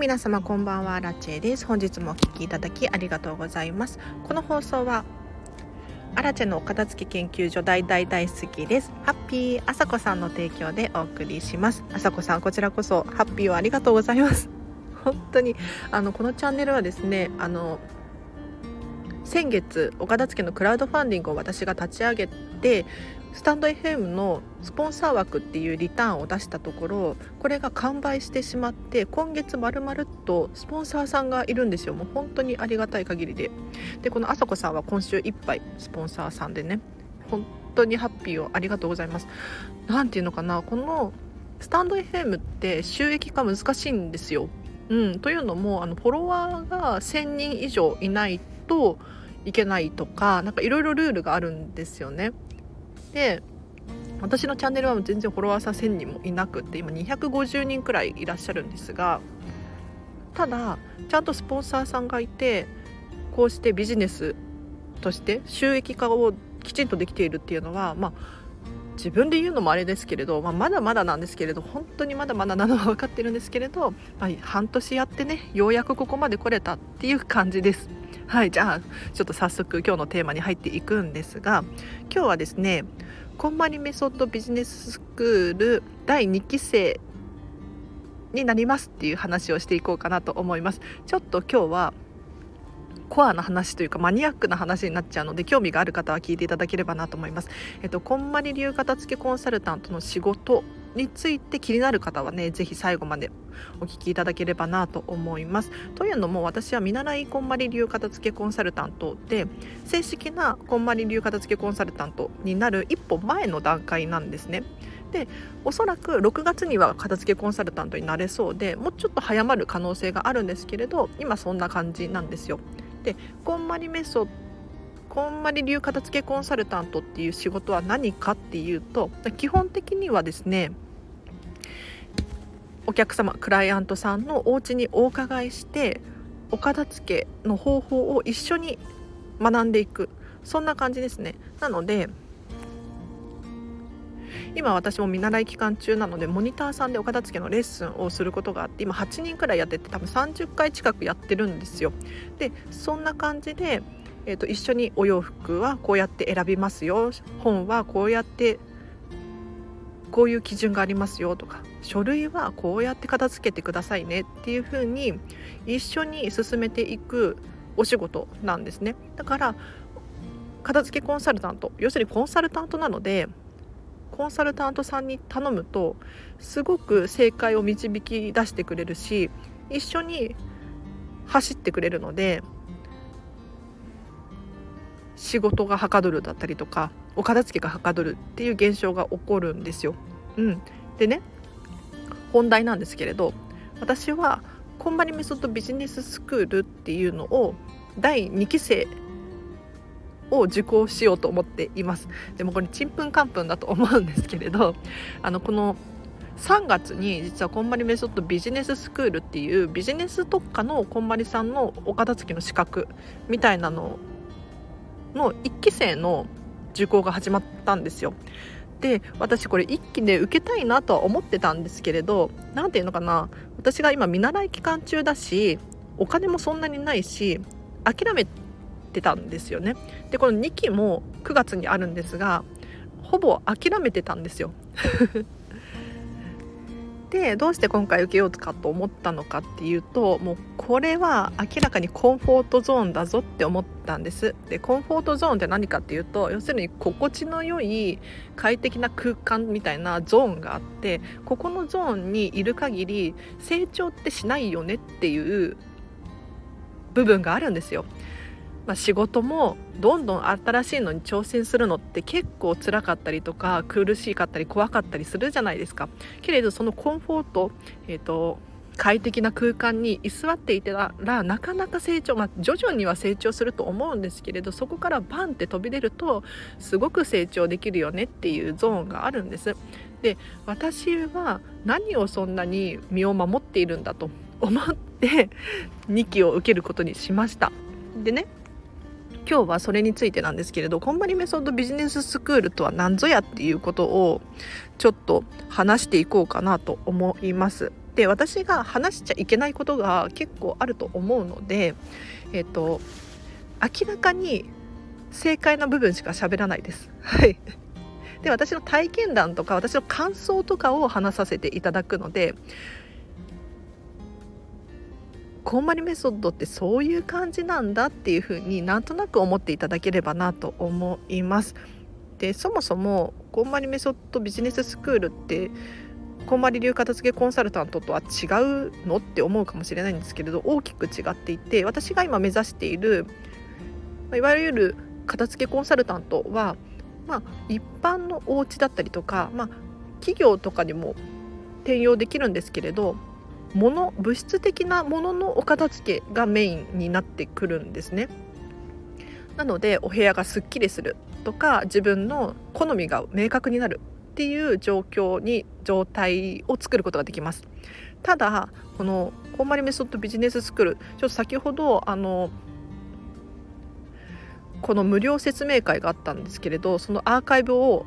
皆様こんばんはラチェです。本日もお聞きいただきありがとうございます。この放送はアラチェのお片付け研究所大大大好きです。ハッピーあさこさんの提供でお送りします。あさこさんこちらこそハッピーをありがとうございます。本当にあのこのチャンネルはですねあの先月お片付けのクラウドファンディングを私が立ち上げてスタンド FM のスポンサー枠っていうリターンを出したところこれが完売してしまって今月まるまるとスポンサーさんがいるんですよ。もう本当にありがたい限りで。でこのあさこさんは今週いっぱいスポンサーさんでね本当にハッピーをありがとうございます。何ていうのかなこのスタンド FM って収益化難しいんですよ。うん、というのもあのフォロワーが1,000人以上いないといけないとか何かいろいろルールがあるんですよね。で私のチャンネルは全然フォロワーさん1000人もいなくって今250人くらいいらっしゃるんですがただちゃんとスポンサーさんがいてこうしてビジネスとして収益化をきちんとできているっていうのはまあ自分で言うのもあれですけれど、まあ、まだまだなんですけれど本当にまだまだなのは分かってるんですけれど、まあ、半年やってねようやくここまで来れたっていう感じです。はいじゃあちょっと早速今日のテーマに入っていくんですが今日はですねこんまりメソッドビジネススクール第2期生になりますっていう話をしていこうかなと思いますちょっと今日はコアな話というかマニアックな話になっちゃうので興味がある方は聞いていただければなと思います。えっと、こんまり流片付けコンサルタントの仕事について気になる方はね是非最後までお聞きいただければなと思います。というのも私は見習いこんまり流片付けコンサルタントで正式なこんまり流片付けコンサルタントになる一歩前の段階なんですね。でおそらく6月には片付けコンサルタントになれそうでもうちょっと早まる可能性があるんですけれど今そんな感じなんですよ。でこんまりメソッドこんまり流片付けコンサルタントっていう仕事は何かっていうと基本的にはですねお客様クライアントさんのお家にお伺いしてお片付けの方法を一緒に学んでいく。そんな感じですね。なので今私も見習い期間中なのでモニターさんでお片付けのレッスンをすることがあって今8人くらいやってて多分30回近くやってるんですよ。でそんな感じで、えーと、一緒にお洋服はこうやって選びますよ。本はこうやってこういう基準がありますよとか書類はこうやって片付けてくださいね。っていう風に一緒に進めていくお仕事なんですね。だから片付けコンサルタント要するにコンサルタントなのでコンサルタントさんに頼むとすごく正解を導き出してくれるし一緒に走ってくれるので仕事がはかどるだったりとかお片付けがはかどるっていう現象が起こるんですよ。うん、でね本題なんですけれど私はコンバリメソッドビジネススクールっていうのを第2期生を受講しようと思っていますでもこれちんぷんかんぷんだと思うんですけれどあのこの3月に実はこんまりメソッドビジネススクールっていうビジネス特化のこんまりさんのお片付けの資格みたいなのの1期生の受講が始まったんですよ。で私これ1期で受けたいなとは思ってたんですけれど何て言うのかな？私が今見習い期間中だしお金もそんなにないし諦めてたんですよね。でこの2期も9月にあるんですがほぼ諦めてたんですよ。でどうして今回受けようかと思ったのかっていうともうこれは明らかにコンフォートゾーンだぞって思ったんです。でコンフォートゾーンって何かっていうと要するに心地の良い快適な空間みたいなゾーンがあってここのゾーンにいる限り成長ってしないよねっていう部分があるんですよ。まあ、仕事もどんどん新しいのに挑戦するのって結構辛かったりとか苦しかったり怖かったりするじゃないですか。けれどそのコンフォート、えーと、快適な空間に居座っていたらなかなか成長、まあ、徐々には成長すると思うんですけれどそこからバンって飛び出るとすごく成長できるよねっていうゾーンがあるんです。で私は何をそんなに身を守っているんだと思って2期を受けることにしました。でね今日はそれについてなんですけれどこんまりメソッドビジネススクールとは何ぞやっていうことをちょっと話していこうかなと思います。で私が話しちゃいけないことが結構あると思うので、えーと、明らかに正解な部分しか喋らないです。はいで私の体験談とか私の感想とかを話させていただくのでこんまりメソッドってそういう感じなんだっていうふうになんとなく思っていただければなと思います。でそもそもこんまりメソッドビジネススクールってこんまり流片付けコンサルタントとは違うのって思うかもしれないんですけれど大きく違っていて私が今目指しているいわゆる片付けコンサルタントは、まあ、一般のお家だったりとか、まあ、企業とかにも転用できるんですけれど物物質的なもののお片付けがメインになってくるんですね。なのでお部屋がすっきりするとか自分の好みが明確になるっていう状況に状態を作ることができます。ただこのコンマリメソッドビジネススクールちょっと先ほどあのこの無料説明会があったんですけれどそのアーカイブを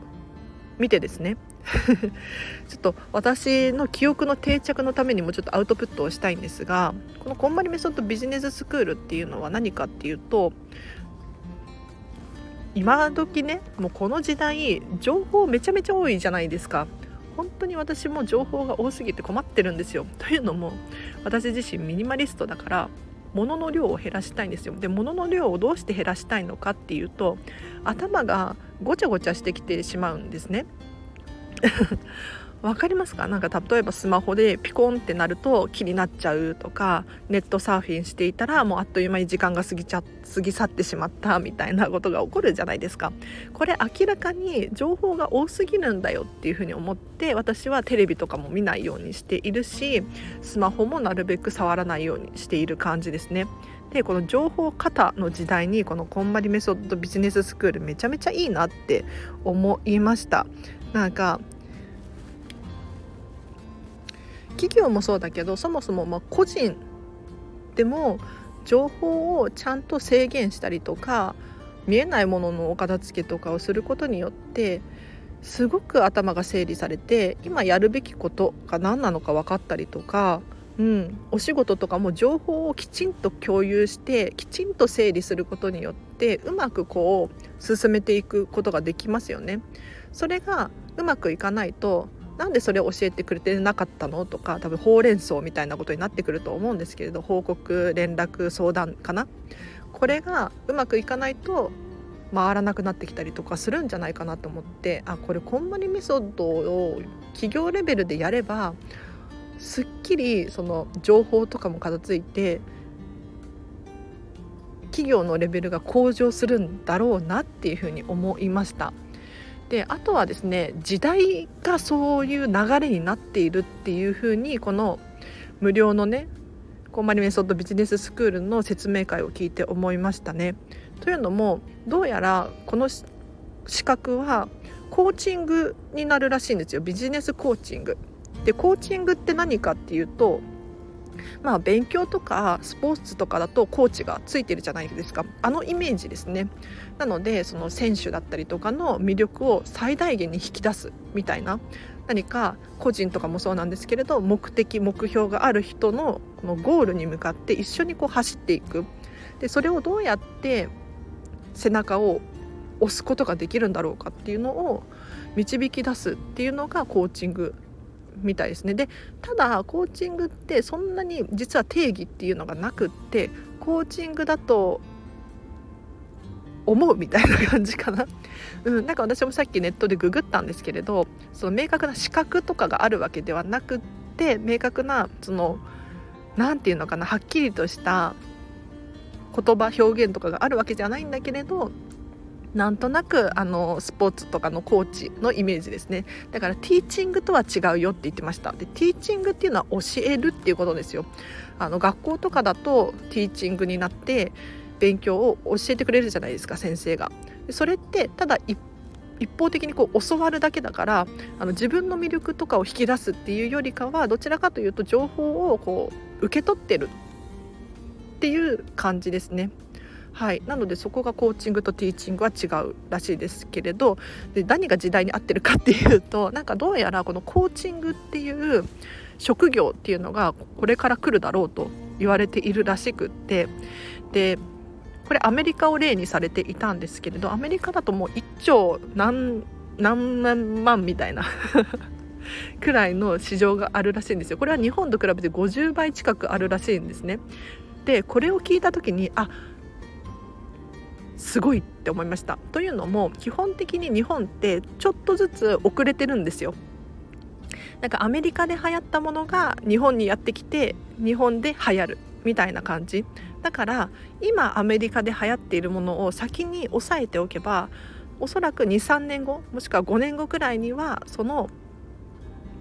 見てですね ちょっと私の記憶の定着のためにもちょっとアウトプットをしたいんですがこのこんまりメソッドビジネススクールっていうのは何かっていうと今時ねもうこの時代情報めちゃめちゃ多いじゃないですか。本当に私も情報が多すぎて困ってるんですよ。というのも私自身ミニマリストだから物の量を減らしたいんですよ。で物の量をどうして減らしたいのかっていうと頭がごちゃごちゃしてきてしまうんですね。分かりますか？なんか例えばスマホでピコンってなると気になっちゃうとかネットサーフィンしていたらもうあっという間に時間が過ぎちゃ過ぎ去ってしまったみたいなことが起こるじゃないですか。これ明らかに情報が多すぎるんだよっていうふうに思って私はテレビとかも見ないようにしているしスマホもなるべく触らないようにしている感じですね。でこの情報型の時代にこのこんまりメソッドビジネススクールめちゃめちゃいいなって思いました。なんか企業もそうだけどそもそもま個人でも情報をちゃんと制限したりとか見えないもののお片付けとかをすることによってすごく頭が整理されて今やるべきことが何なのか分かったりとか、うん、お仕事とかも情報をきちんと共有してきちんと整理することによってうまくこう進めていくことができますよね。それがうまくいかないとなんでそれを教えてくれてなかったのとか多分ほうれん草みたいなことになってくると思うんですけれど報告連絡相談かな？これがうまくいかないと回らなくなってきたりとかするんじゃないかなと思ってあこれこんまりメソッドを企業レベルでやればすっきりその情報とかも片付いて企業のレベルが向上するんだろうなっていうふうに思いました。であとはですね時代がそういう流れになっているっていうふうにこの無料のねコンマリメソッドビジネススクールの説明会を聞いて思いましたね。というのもどうやらこの資格はコーチングになるらしいんですよビジネスコーチング。でコーチングって何かっていうとまあ、勉強とかスポーツとかだとコーチがついてるじゃないですか。あのイメージですね。なのでその選手だったりとかの魅力を最大限に引き出すみたいな何か個人とかもそうなんですけれど目的目標がある人のこのゴールに向かって一緒にこう走っていく。でそれをどうやって背中を押すことができるんだろうかっていうのを導き出すっていうのがコーチングみたいですね。でただコーチングってそんなに実は定義っていうのがなくってコーチングだと思うみたいな感じかな、うん、なんか私もさっきネットでググったんですけれどその明確な資格とかがあるわけではなくって明確なその何て言うのかなはっきりとした言葉表現とかがあるわけじゃないんだけれどなんとなくあのスポーツとかのコーチのイメージですね。だからティーチングとは違うよって言ってました。でティーチングっていうのは教えるっていうことですよ。あの学校とかだとティーチングになって勉強を教えてくれるじゃないですか先生が。それってただ一方的にこう教わるだけだからあの自分の魅力とかを引き出すっていうよりかはどちらかというと情報をこう受け取ってるっていう感じですね。はい、なのでそこがコーチングとティーチングは違うらしいですけれどで何が時代に合ってるかっていうと なんかどうやらこのコーチングっていう職業っていうのがこれから来るだろうと言われているらしくってでこれアメリカを例にされていたんですけれどアメリカだともう1兆何何万万みたいな くらいの市場があるらしいんですよ。これは日本と比べて50倍近くあるらしいんですね。でこれを聞いた時にあすごいって思いました。というのも基本的に日本ってちょっとずつ遅れてるんですよ。なんかアメリカで流行ったものが日本にやってきて日本で流行るみたいな感じ。だから今アメリカで流行っているものを先に押さえておけばおそらく23年後もしくは5年後くらいにはその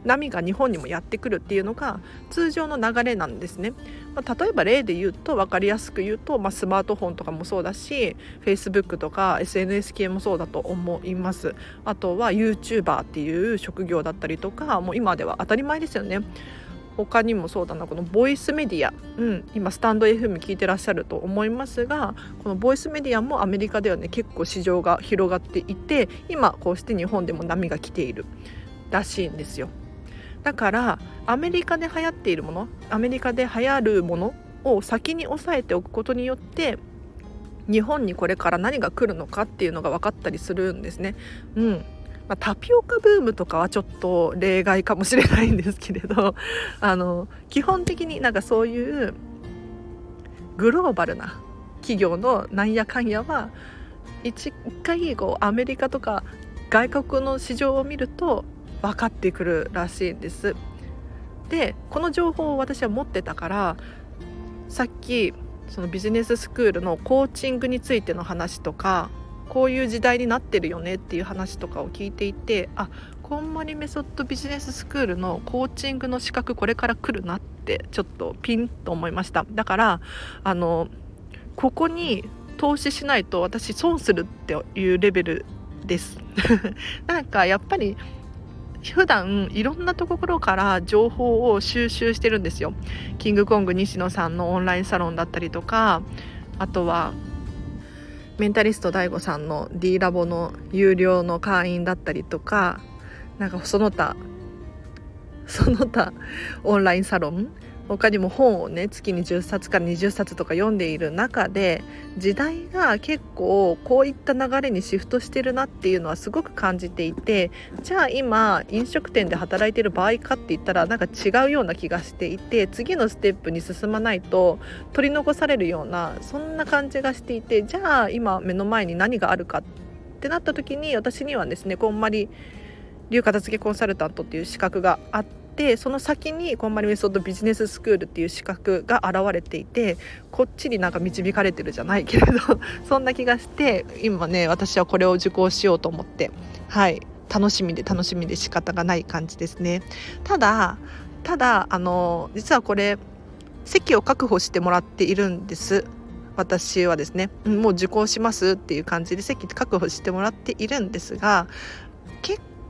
波が日本にもやってくるっていうのが通常の流れなんですね。まあ、例えば例で言うと分かりやすく言うと、まあ、スマートフォンとかもそうだし Facebook とか SNS 系もそうだと思います。あとは YouTuber っていう職業だったりとかもう今では当たり前ですよね。他にもそうだなこのボイスメディア、うん、今スタンド FM 聞いてらっしゃると思いますがこのボイスメディアもアメリカではね結構市場が広がっていて今こうして日本でも波が来ているらしいんですよだからアメリカで流行っているものアメリカで流行るものを先に押さえておくことによって日本にこれから何が来るのかっていうのが分かったりするんですね。うんまあ、タピオカブームとかはちょっと例外かもしれないんですけれど あの基本的になんかそういうグローバルな企業のなんやかんやは一回こうアメリカとか外国の市場を見ると分かってくるらしいんです。でこの情報を私は持ってたからさっきそのビジネススクールのコーチングについての話とかこういう時代になってるよねっていう話とかを聞いていてあこんまりメソッドビジネススクールのコーチングの資格これから来るなってちょっとピンと思いましただからあのここに投資しないと私損するっていうレベルです なんかやっぱり普段いろんなところから情報を収集してるんですよ。キングコング西野さんのオンラインサロンだったりとかあとはメンタリスト DAIGO さんの D ラボの有料の会員だったりとかなんかその他その他オンラインサロン他にも本をね月に10冊から20冊とか読んでいる中で時代が結構こういった流れにシフトしてるなっていうのはすごく感じていてじゃあ今飲食店で働いてる場合かって言ったらなんか違うような気がしていて次のステップに進まないと取り残されるようなそんな感じがしていてじゃあ今目の前に何があるかってなった時に私にはですねこんまり流片付けコンサルタントっていう資格があってってその先にこんまりメソッドビジネススクールっていう資格が現れていてこっちになんか導かれてるじゃないけれど そんな気がして今ね私はこれを受講しようと思ってはい楽しみで楽しみで仕方がない感じですね。ただただあの実はこれ席を確保してもらっているんです。私はですねもう受講しますっていう感じで席確保してもらっているんですが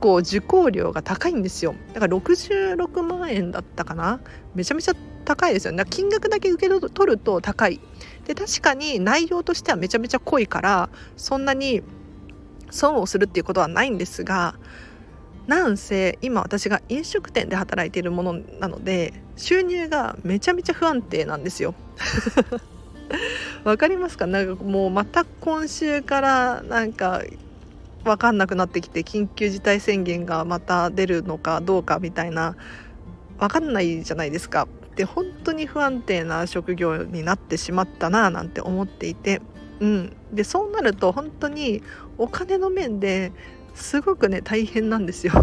構受講料が高いんですよ。だから66万円だったかな。めちゃめちゃ高いですよね。金額だけ受け取ると高い。で確かに内容としてはめちゃめちゃ濃いからそんなに損をするっていうことはないんですがなんせ今私が飲食店で働いているものなので収入がめちゃめちゃ不安定なんですよ。わかりますか？なんかもうまた今週からなんか分かんなくなってきて緊急事態宣言がまた出るのかどうかみたいな分かんないじゃないですか。で本当に不安定な職業になってしまったななんて思っていて、うん、でそうなると本当にお金の面ですごくね大変なんですよ。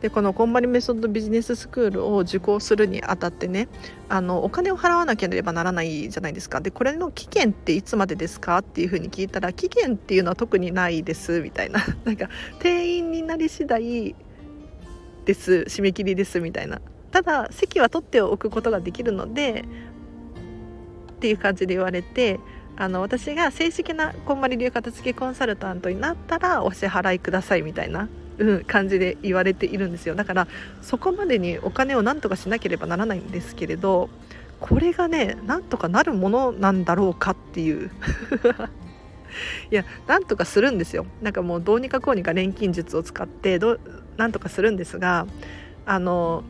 でこのこんまりメソッドビジネススクールを受講するにあたってねあのお金を払わなければならないじゃないですか。でこれの期限っていつまでですか？っていうふうに聞いたら期限っていうのは特にないです。みたいな。なんか定員になり次第です。締め切りです。みたいな。ただ席は取っておくことができるのでっていう感じで言われてあの私が正式なこんまり流片付けコンサルタントになったらお支払いください。みたいな。うん、感じで言われているんですよ。だからそこまでにお金をなんとかしなければならないんですけれどこれがねなんとかなるものなんだろうかっていう。いやなんとかするんですよ。なんかもうどうにかこうにか錬金術を使ってどなんとかするんですがあの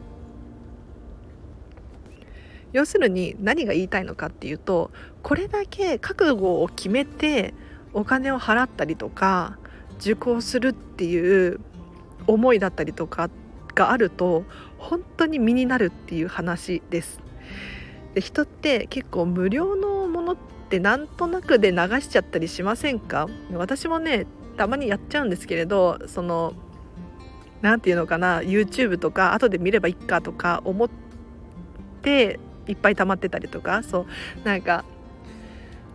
要するに何が言いたいのかっていうとこれだけ覚悟を決めてお金を払ったりとか受講するっていう思いだったりとかがあると本当に身になるっていう話です。で人って結構無料のものってなんとなくで流しちゃったりしませんか？私もねたまにやっちゃうんですけれどその何て言うのかな YouTube とか後で見ればいいかとか思っていっぱい溜まってたりとかそうなんか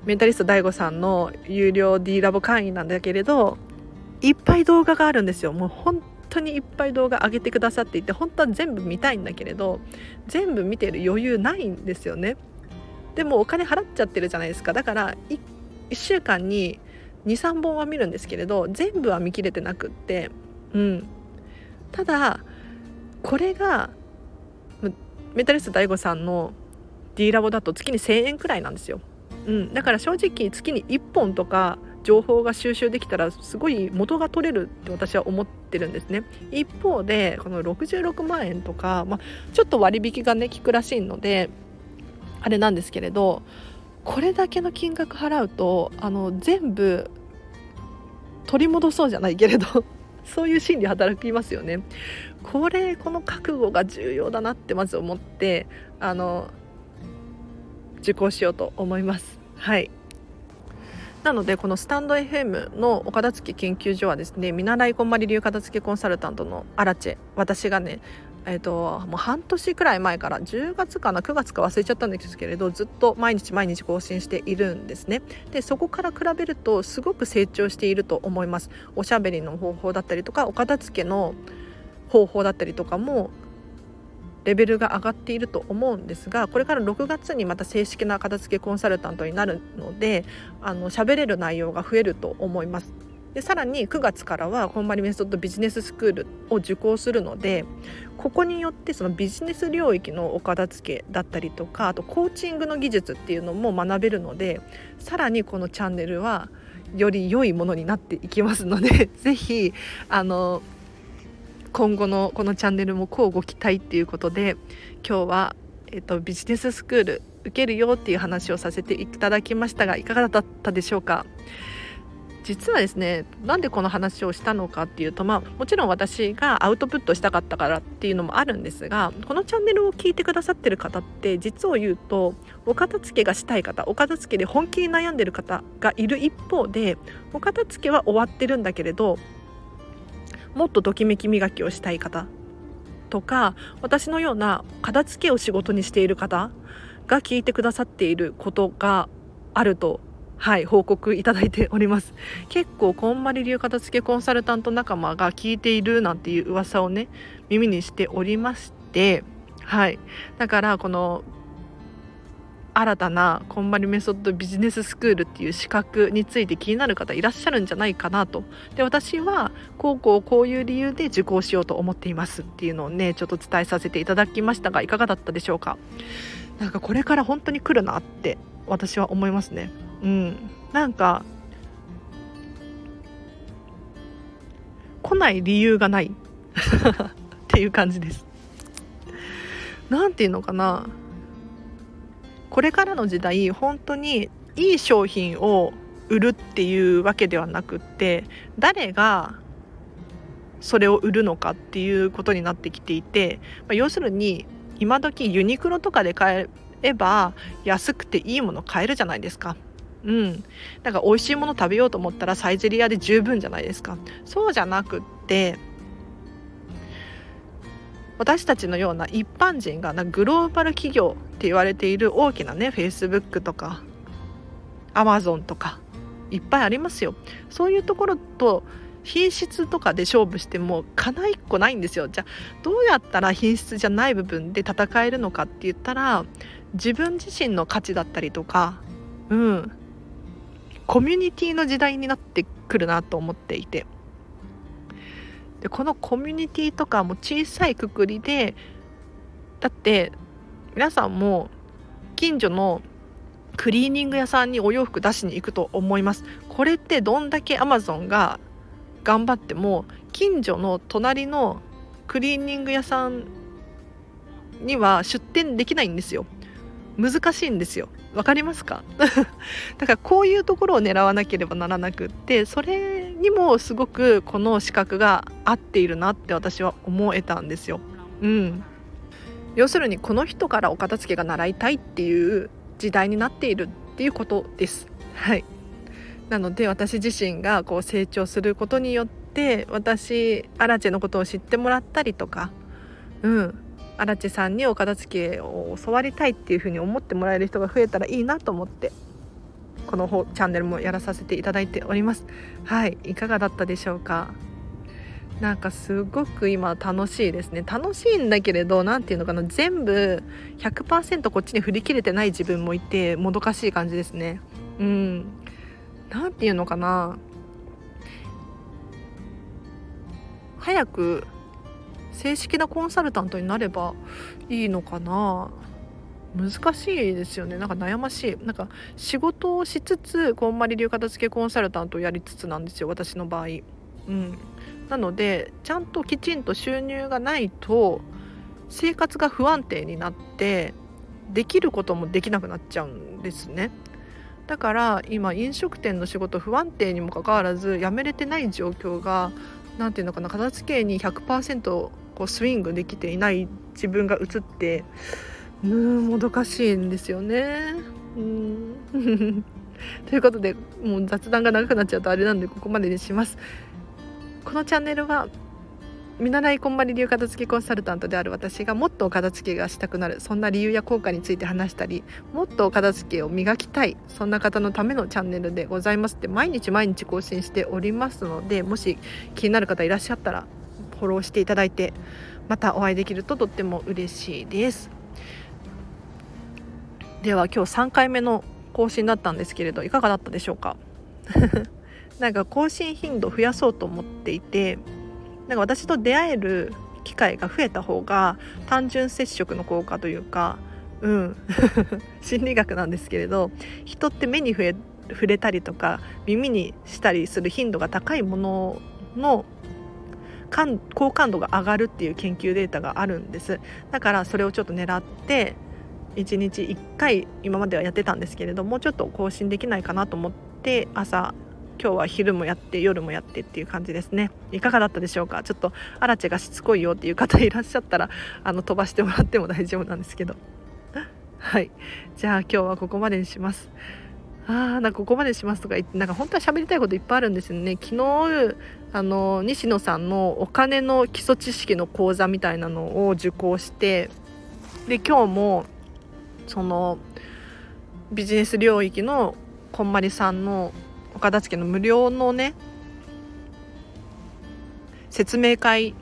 メンタリスト DAIGO さんの有料 D ラボ会員なんだけれどいっぱい動画があるんですよもう本当にいっぱい動画上げてくださっていて本当は全部見たいんだけれど全部見てる余裕ないんですよね。でもお金払っちゃってるじゃないですか。だから 1, 1週間に23本は見るんですけれど全部は見切れてなくって。うん。ただこれがメタリスト DAIGO さんの D ラボだと月に1000円くらいなんですよ、うん、だから正直月に1本とか情報が収集できたらすごい元が取れるって私は思ってるんですね。一方でこの66万円とか、まあ、ちょっと割引がね効くらしいのであれなんですけれどこれだけの金額払うとあの全部取り戻そうじゃないけれど そういう心理働きますよね。これこの覚悟が重要だなってまず思ってあの受講しようと思います。はい。なのでこのスタンド FM のお片付け研究所はですね見習いこんまり流片付けコンサルタントのアラチェ。私がねえーと、もう半年くらい前から10月かな9月か忘れちゃったんですけれどずっと毎日毎日更新しているんですね。でそこから比べるとすごく成長していると思います。おしゃべりの方法だったりとかお片付けの方法だったりとかもレベルが上がっていると思うんですがこれから6月にまた正式な片付けコンサルタントになるのであの喋れる内容が増えると思います。でさらに9月からはこんまりメソッドビジネススクールを受講するのでここによってそのビジネス領域のお片付けだったりとかあとコーチングの技術っていうのも学べるのでさらにこのチャンネルはより良いものになっていきますので 是非あの今後のこのチャンネルもこうご期待っていうことで今日は、えっと、ビジネススクール受けるよっていう話をさせていただきましたがいかがだったでしょうか？実はですねなんでこの話をしたのかっていうとまあもちろん私がアウトプットしたかったからっていうのもあるんですがこのチャンネルを聞いてくださってる方って実を言うとお片付けがしたい方お片付けで本気に悩んでる方がいる一方でお片付けは終わってるんだけれどもっとときめき磨きをしたい方。とか私のような片付けを仕事にしている方が聞いてくださっていることがあるとはい報告いただいております。結構こんまり流片付けコンサルタント仲間が聞いているなんていう噂をね耳にしておりましてはい。だからこの新たなこんまりメソッドビジネススクールっていう資格について気になる方いらっしゃるんじゃないかなと。で私はこうこうこういう理由で受講しようと思っていますっていうのをねちょっと伝えさせていただきましたがいかがだったでしょうか？なんかこれから本当に来るなって私は思いますね。うん。なんか来ない理由がない。っていう感じです。なんていうのかな？これからの時代本当にいい商品を売るっていうわけではなくって誰がそれを売るのかっていうことになってきていて、まあ、要するに今時ユニクロとかで買えば安くていいもの買えるじゃないですか。うん、だから美味しいもの食べようと思ったらサイゼリヤで十分じゃないですかそうじゃなくって私たちのような一般人がなグローバル企業って言われている大きなね Facebook とか Amazon とかいっぱいありますよ。そういうところと品質とかで勝負してもかな一個ないんですよ。じゃあどうやったら品質じゃない部分で戦えるのかって言ったら自分自身の価値だったりとかうんコミュニティの時代になってくるなと思っていて。でこのコミュニティとかも小さいくくりでだって皆さんも近所のクリーニング屋さんにお洋服出しに行くと思います。これってどんだけアマゾンが頑張っても近所の隣のクリーニング屋さんには出店できないんですよ。難しいんですよ。わかりますか？だからこういうところを狙わなければならなくってそれにもすごくこの資格が合っているなって私は思えたんですよ。うん、要するにこの人からお片付けが習いたいっていう時代になっているっていうことです。はいなので私自身がこう成長することによって私アラチェのことを知ってもらったりとか、うん、アラチェさんにお片付けを教わりたいっていうふうに思ってもらえる人が増えたらいいなと思ってこのチャンネルもやらさせていただいております。はいいかがだったでしょうか？なんかすごく今楽しいですね。楽しいんだけれど何て言うのかな全部100%こっちに振り切れてない自分もいてもどかしい感じですね。うん。何て言うのかな？早く正式なコンサルタントになればいいのかな？難しいですよねなんか悩ましいなんか仕事をしつつこんまり流片付けコンサルタントをやりつつなんですよ私の場合。うん、なのでちゃんときちんと収入がないと生活が不安定になってできることもできなくなっちゃうんですね。だから今飲食店の仕事不安定にもかかわらず辞めれてない状況が何て言うのかな片付けに100%こうスイングできていない自分が映ってうんもどかしいんですよね。うん ということでもう雑談が長くなっちゃうとあれなんでここまでにします。このチャンネルは見習いこんまり流片付けコンサルタントである私がもっと片付けがしたくなるそんな理由や効果について話したりもっと片付けを磨きたいそんな方のためのチャンネルでございますって毎日毎日更新しておりますのでもし気になる方いらっしゃったらフォローしていただいてまたお会いできるととっても嬉しいです。では今日3回目の更新だったんですけれどいかがだったでしょうか？なんか更新頻度増やそうと思っていてなんか私と出会える機会が増えた方が単純接触の効果というかうん。心理学なんですけれど人って目に触れたりとか耳にしたりする頻度が高いものの好感度が上がるっていう研究データがあるんです。だからそれをちょっと狙って1日1回今まではやってたんですけれどもちょっと更新できないかなと思って朝今日は昼もやって夜もやってっていう感じですね。いかがだったでしょうか？ちょっとアラチェがしつこいよっていう方いらっしゃったらあの飛ばしてもらっても大丈夫なんですけど。はい。じゃあ今日はここまでにします。あーなんかここまでしますとか言ってなんか本当は喋りたいこといっぱいあるんですよね。昨日あの西野さんのお金の基礎知識の講座みたいなのを受講してで今日もそのビジネス領域のこんまりさんのお片付けの無料のね説明会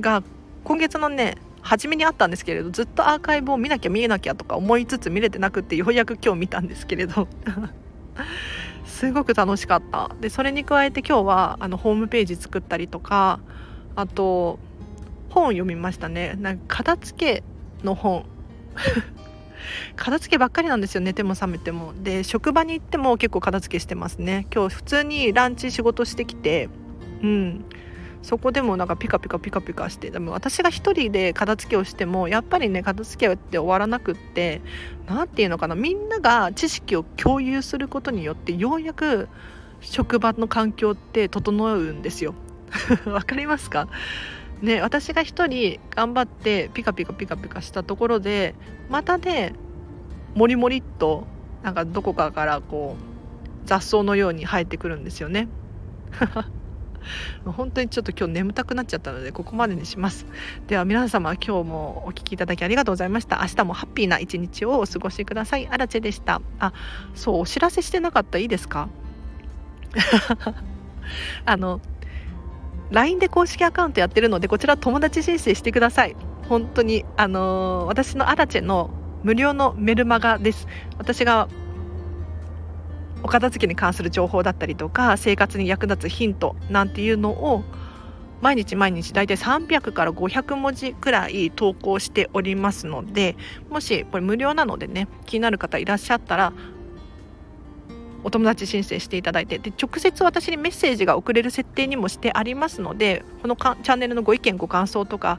が今月のね初めにあったんですけれどずっとアーカイブを見なきゃ見えなきゃとか思いつつ見れてなくてようやく今日見たんですけれど。すごく楽しかった。でそれに加えて今日はあのホームページ作ったりとかあと本を読みましたね。なんか片付けの本。片付けばっかりなんですよ寝ても覚めても。で職場に行っても結構片付けしてますね。今日普通にランチ仕事してきてうん。そこでもなんかピカピカピカピカしてでも私が一人で片付けをしてもやっぱりね片付けって終わらなくって何て言うのかなみんなが知識を共有することによってようやく職場の環境って整うんですよ。わかりますか？ね、私が一人頑張ってピカピカピカピカしたところでまたねもりもりっとなんかどこかからこう雑草のように生えてくるんですよね。本当にちょっと今日眠たくなっちゃったのでここまでにします。では皆様今日もお聴きいただきありがとうございました。明日もハッピーな一日をお過ごしください。アラチェでした。あそうお知らせしてなかった。いいですか？あの LINE で公式アカウントやってるのでこちら友達申請してください。本当にあのー、私のアラチェの無料のメルマガです。私がお片付けに関する情報だったりとか生活に役立つヒントなんていうのを毎日毎日大体300から500文字くらい投稿しておりますのでもしこれ無料なのでね気になる方いらっしゃったらお友達申請していただいてで直接私にメッセージが送れる設定にもしてありますのでこのチャンネルのご意見ご感想とか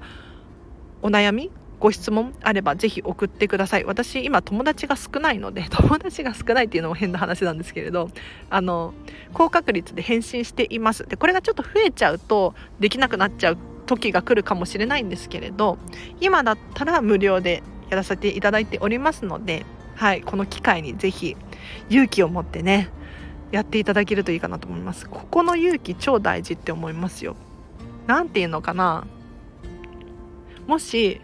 お悩みご質問あればぜひ送ってください。私今友達が少ないので 友達が少ないっていうのも変な話なんですけれどあの高確率で返信しています。でこれがちょっと増えちゃうとできなくなっちゃう時が来るかもしれないんですけれど今だったら無料でやらせていただいておりますので、はい、この機会にぜひ勇気を持ってねやっていただけるといいかなと思いますここの勇気超大事って思いますよ何て言うのかなもし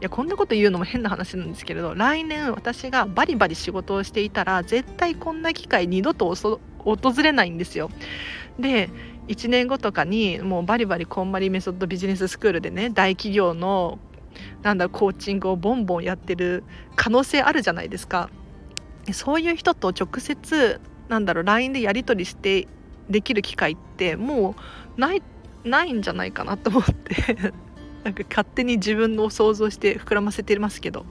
いやこんなこと言うのも変な話なんですけれど来年私がバリバリ仕事をしていたら絶対こんな機会二度と訪れないんですよ。で1年後とかにもうバリバリこんまりメソッドビジネススクールでね大企業のなんだコーチングをボンボンやってる可能性あるじゃないですか。そういう人と直接なんだろう LINE でやり取りしてできる機会ってもうないないんじゃないかなと思って なんか勝手に自分の想像して膨らませてますけど。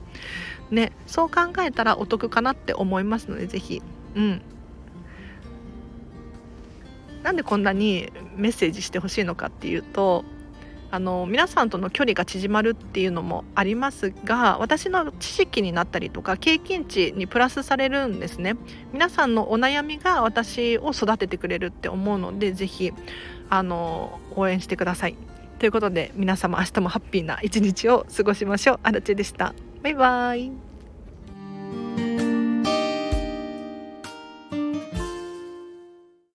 ねそう考えたらお得かなって思いますので是非うん。なんでこんなにメッセージしてほしいのかっていうとあの皆さんとの距離が縮まるっていうのもありますが私の知識になったりとか経験値にプラスされるんですね皆さんのお悩みが私を育ててくれるって思うのでぜひあの応援してくださいということで皆様明日もハッピーな一日を過ごしましょう。アルチェでした。バイバイ。